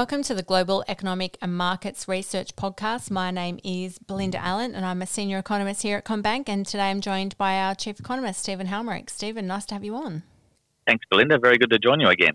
Welcome to the Global Economic and Markets Research Podcast. My name is Belinda Allen and I'm a senior economist here at CommBank. And today I'm joined by our chief economist, Stephen Halmarick. Stephen, nice to have you on. Thanks, Belinda. Very good to join you again.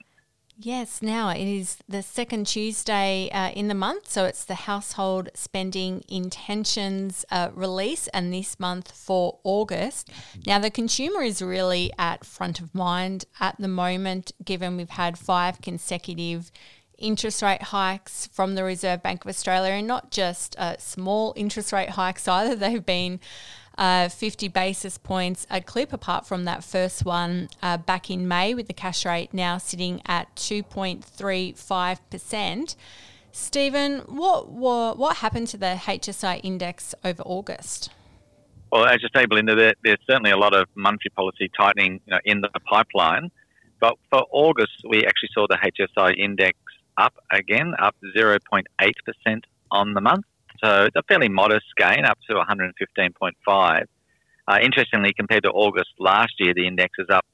Yes, now it is the second Tuesday uh, in the month, so it's the household spending intentions uh, release, and this month for August. Now, the consumer is really at front of mind at the moment, given we've had five consecutive interest rate hikes from the Reserve Bank of Australia, and not just uh, small interest rate hikes either. They've been uh, 50 basis points a clip, apart from that first one uh, back in May, with the cash rate now sitting at 2.35%. Stephen, what, what, what happened to the HSI index over August? Well, as you say, Belinda, there, there's certainly a lot of monetary policy tightening you know, in the pipeline. But for August, we actually saw the HSI index up again, up 0.8% on the month. So it's a fairly modest gain, up to 115.5. Uh, interestingly, compared to August last year, the index is up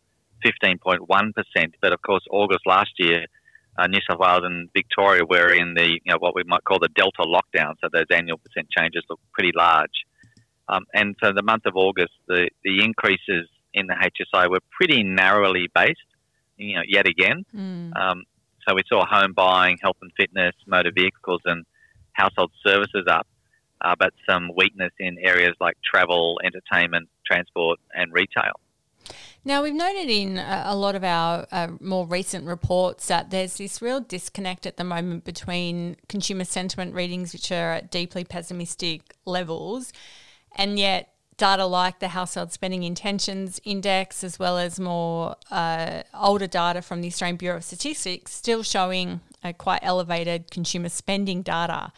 15.1%. But of course, August last year, uh, New South Wales and Victoria were in the you know what we might call the Delta lockdown, so those annual percent changes look pretty large. Um, and so the month of August, the, the increases in the HSI were pretty narrowly based, you know, yet again. Mm. Um, so we saw home buying, health and fitness, motor vehicles, and household services up, uh, but some weakness in areas like travel, entertainment, transport, and retail. Now, we've noted in a lot of our uh, more recent reports that there's this real disconnect at the moment between consumer sentiment readings, which are at deeply pessimistic levels, and yet data like the Household Spending Intentions Index, as well as more uh, older data from the Australian Bureau of Statistics, still showing quite elevated consumer spending data.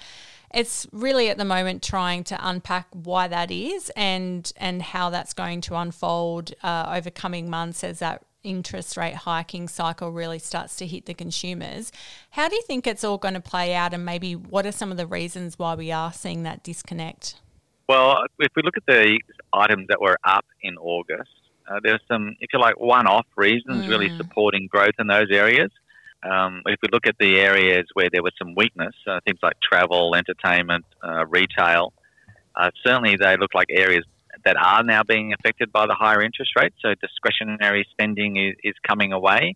It's really at the moment trying to unpack why that is and and how that's going to unfold uh, over coming months as that interest rate hiking cycle really starts to hit the consumers. How do you think it's all going to play out, and maybe what are some of the reasons why we are seeing that disconnect? Well, if we look at the items that were up in August, uh, there are some, if you like, one-off reasons mm. really supporting growth in those areas. Um, if we look at the areas where there was some weakness, uh, things like travel, entertainment, uh, retail, uh, certainly they look like areas that are now being affected by the higher interest rates. So discretionary spending is, is coming away.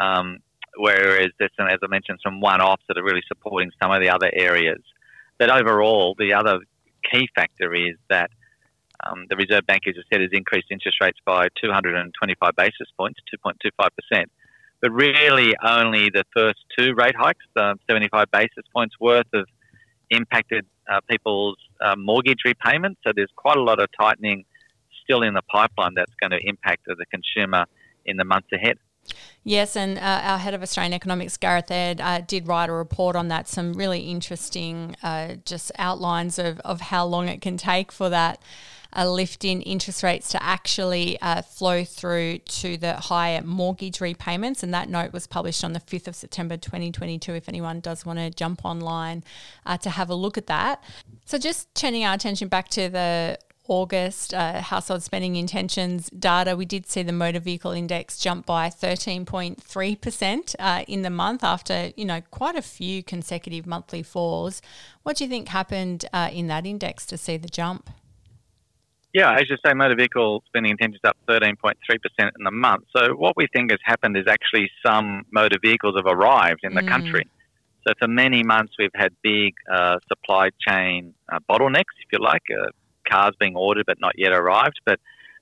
Um, whereas there's some, as I mentioned, some one-offs that are really supporting some of the other areas. But overall, the other key factor is that um, the Reserve Bank, as I said, has increased interest rates by 225 basis points, 2.25%. But really, only the first two rate hikes, uh, 75 basis points worth, have impacted uh, people's uh, mortgage repayments. So there's quite a lot of tightening still in the pipeline that's going to impact the consumer in the months ahead. Yes, and uh, our head of Australian economics, Gareth Aird, uh, did write a report on that. Some really interesting, uh, just outlines of, of how long it can take for that a lift in interest rates to actually uh, flow through to the higher mortgage repayments. And that note was published on the 5th of September 2022, if anyone does want to jump online uh, to have a look at that. So, just turning our attention back to the August uh, household spending intentions data, we did see the motor vehicle index jump by 13.3% uh, in the month after, you know, quite a few consecutive monthly falls. What do you think happened uh, in that index to see the jump? Yeah, as you say, motor vehicle spending intentions up 13.3% in the month. So what we think has happened is actually some motor vehicles have arrived in the mm. country. So for many months, we've had big uh, supply chain uh, bottlenecks, if you like, uh, cars being ordered but not yet arrived. But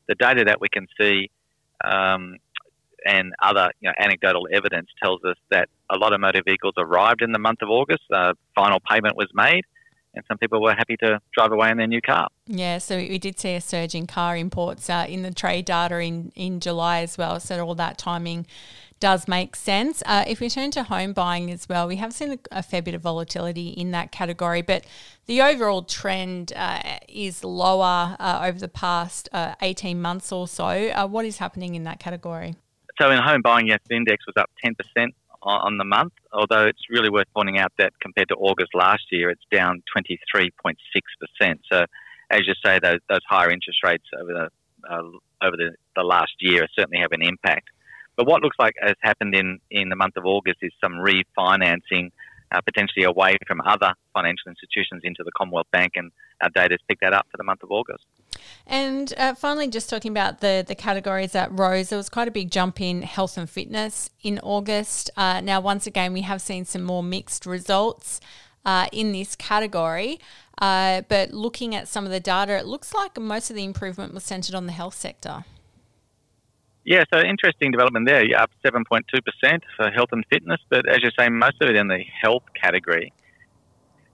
the data that we can see um, and other you know, anecdotal evidence tells us that a lot of motor vehicles arrived in the month of August. Uh, final payment was made, and some people were happy to drive away in their new car. Yeah, so we did see a surge in car imports uh, in the trade data in, in July as well. So all that timing does make sense. Uh, if we turn to home buying as well, we have seen a, fair bit of volatility in that category, but the overall trend uh, is lower uh, over the past uh, 18 months or so. Uh, what is happening in that category? So, in home buying, yes, the index was up 10% on the month, although it's really worth pointing out that compared to August last year, it's down 23.6%. So, as you say, those, those higher interest rates over the uh, over the, the last year certainly have an impact. But what looks like has happened in, in the month of August is some refinancing, uh, potentially away from other financial institutions into the Commonwealth Bank, and our data has picked that up for the month of August. And uh, finally, just talking about the, the categories that rose, there was quite a big jump in health and fitness in August. Uh, now, once again, we have seen some more mixed results uh, in this category. Uh, but looking at some of the data, it looks like most of the improvement was centred on the health sector. Yeah, so interesting development there. You're up 7.2% for health and fitness, but as you say, most of it in the health category.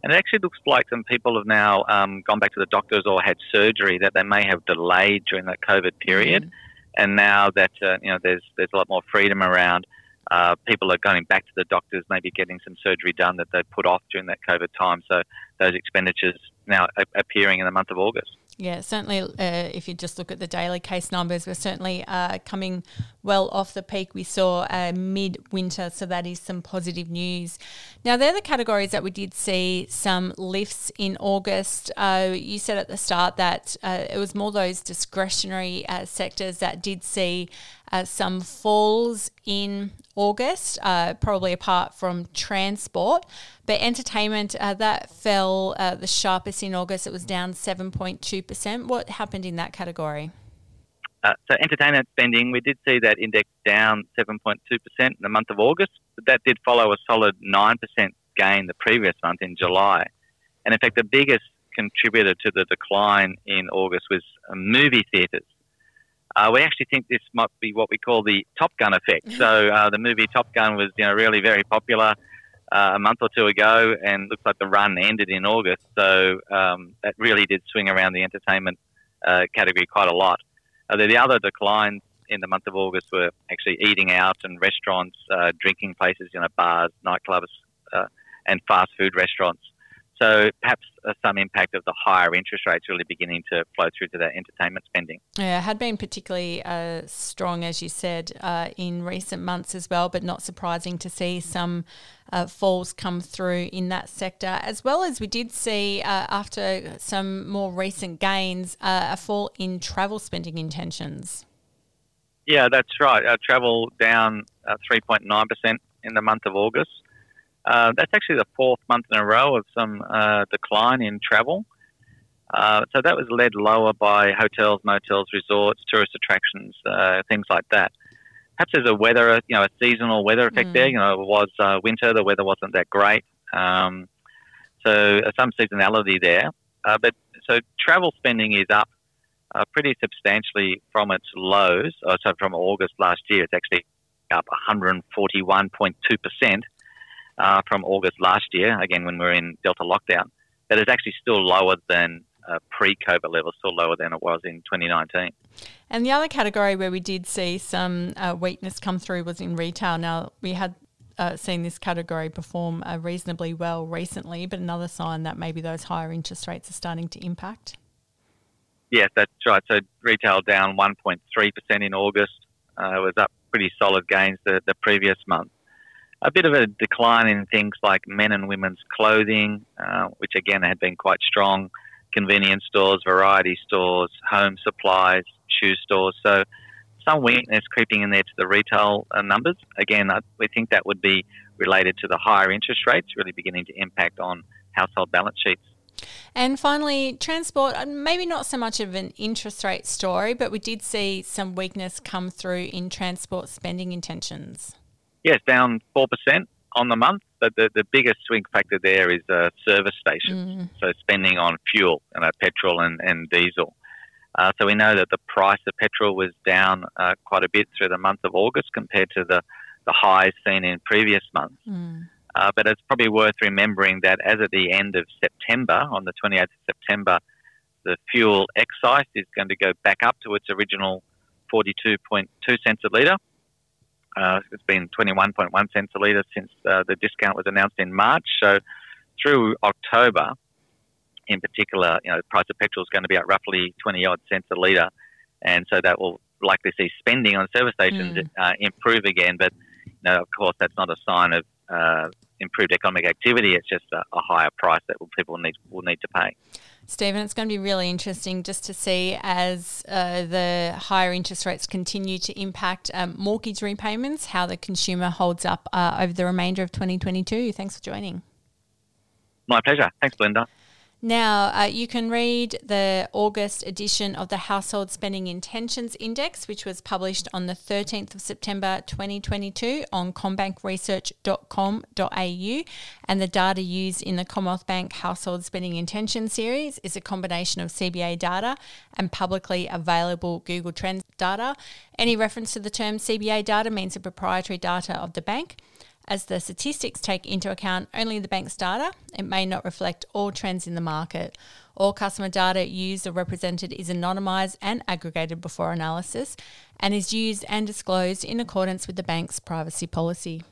And it actually looks like some people have now um, gone back to the doctors or had surgery that they may have delayed during that COVID period. Mm-hmm. And now that uh, you know there's there's a lot more freedom around, uh, people are going back to the doctors, maybe getting some surgery done that they put off during that COVID time. So those expenditures now appearing in the month of August. Yeah, certainly. Uh, if you just look at the daily case numbers, we're certainly uh, coming well off the peak we saw uh, mid winter. So that is some positive news. Now, they're the categories that we did see some lifts in August. Uh, you said at the start that uh, it was more those discretionary uh, sectors that did see some falls in August, uh, probably apart from transport. But entertainment, uh, that fell uh, the sharpest in August. It was down 7.2%. What happened in that category? Uh, so, entertainment spending, we did see that index down 7.2% in the month of August, but that did follow a solid 9% gain the previous month in July. And in fact, the biggest contributor to the decline in August was uh, movie theatres. Uh, we actually think this might be what we call the Top Gun effect. So uh, the movie Top Gun was, you know, really very popular uh, a month or two ago, and looks like the run ended in August. So um, that really did swing around the entertainment uh, category quite a lot. Uh, the other declines in the month of August were actually eating out and restaurants, uh, drinking places, you know, bars, nightclubs, and fast food restaurants. So perhaps uh, some impact of the higher interest rates really beginning to flow through to that entertainment spending. Yeah, had been particularly uh, strong, as you said, uh, in recent months as well, but not surprising to see some uh, falls come through in that sector, as well as we did see uh, after some more recent gains uh, a fall in travel spending intentions. Yeah, that's right. travel down 3.9% in the month of August. Uh, that's actually the fourth month in a row of some uh, decline in travel. Uh, so that was led lower by hotels, motels, resorts, tourist attractions, uh, things like that. Perhaps there's a weather, you know, a seasonal weather effect mm. there. You know, it was uh, winter, the weather wasn't that great. Um, so some seasonality there. but so travel spending is up pretty substantially from its lows. so from August last year, it's actually up 141.2 percent uh, from August last year, again when we were in Delta lockdown, that is actually still lower than uh, pre-COVID levels, still lower than it was in 2019. And the other category where we did see some uh, weakness come through was in retail. Now we had uh, seen this category perform uh, reasonably well recently, but another sign that maybe those higher interest rates are starting to impact. Yes, that's right. So retail down 1.3% in August. Uh, it was up pretty solid gains the, the previous month a bit of a decline in things like men and women's clothing, uh, which again had been quite strong, convenience stores, variety stores, home supplies, shoe stores. So some weakness creeping in there to the retail uh, numbers. Again, I, we think that would be related to the higher interest rates really beginning to impact on household balance sheets. And finally, transport, uh, maybe not so much of an interest rate story, but we did see some weakness come through in transport spending intentions yes, down 4% on the month. But the, the biggest swing factor there is uh, service stations, mm. so spending on fuel, you know, petrol and, and diesel. Uh, so we know that the price of petrol was down uh, quite a bit through the month of August compared to the, the highs seen in previous months. Mm. Uh, but it's probably worth remembering that as at the end of September, on the 28th of September, the fuel excise is going to go back up to its original 42.2 cents a litre Uh, it's been 21.1 cents a litre since uh, the discount was announced in March. So through October, in particular, you know, the price of petrol is going to be at roughly 20 odd cents a litre, and so that will likely see spending on service stations mm. uh, improve again. But you know, of course, that's not a sign of uh, improved economic activity. It's just a, a higher price that people need will need to pay. Stephen, it's going to be really interesting just to see as uh, the higher interest rates continue to impact um, mortgage repayments, how the consumer holds up uh, over the remainder of 2022. Thanks for joining. My pleasure. Thanks, Belinda. Now, uh, you can read the August edition of the Household Spending Intentions Index, which was published on the 13th of September 2022 on commbankresearch.com.au. And the data used in the Commonwealth Bank Household Spending Intention series is a combination of CBA data and publicly available Google Trends data. Any reference to the term CBA data means the proprietary data of the bank. As the statistics take into account only the bank's data, it may not reflect all trends in the market. All customer data used or represented is anonymised and aggregated before analysis and is used and disclosed in accordance with the bank's privacy policy.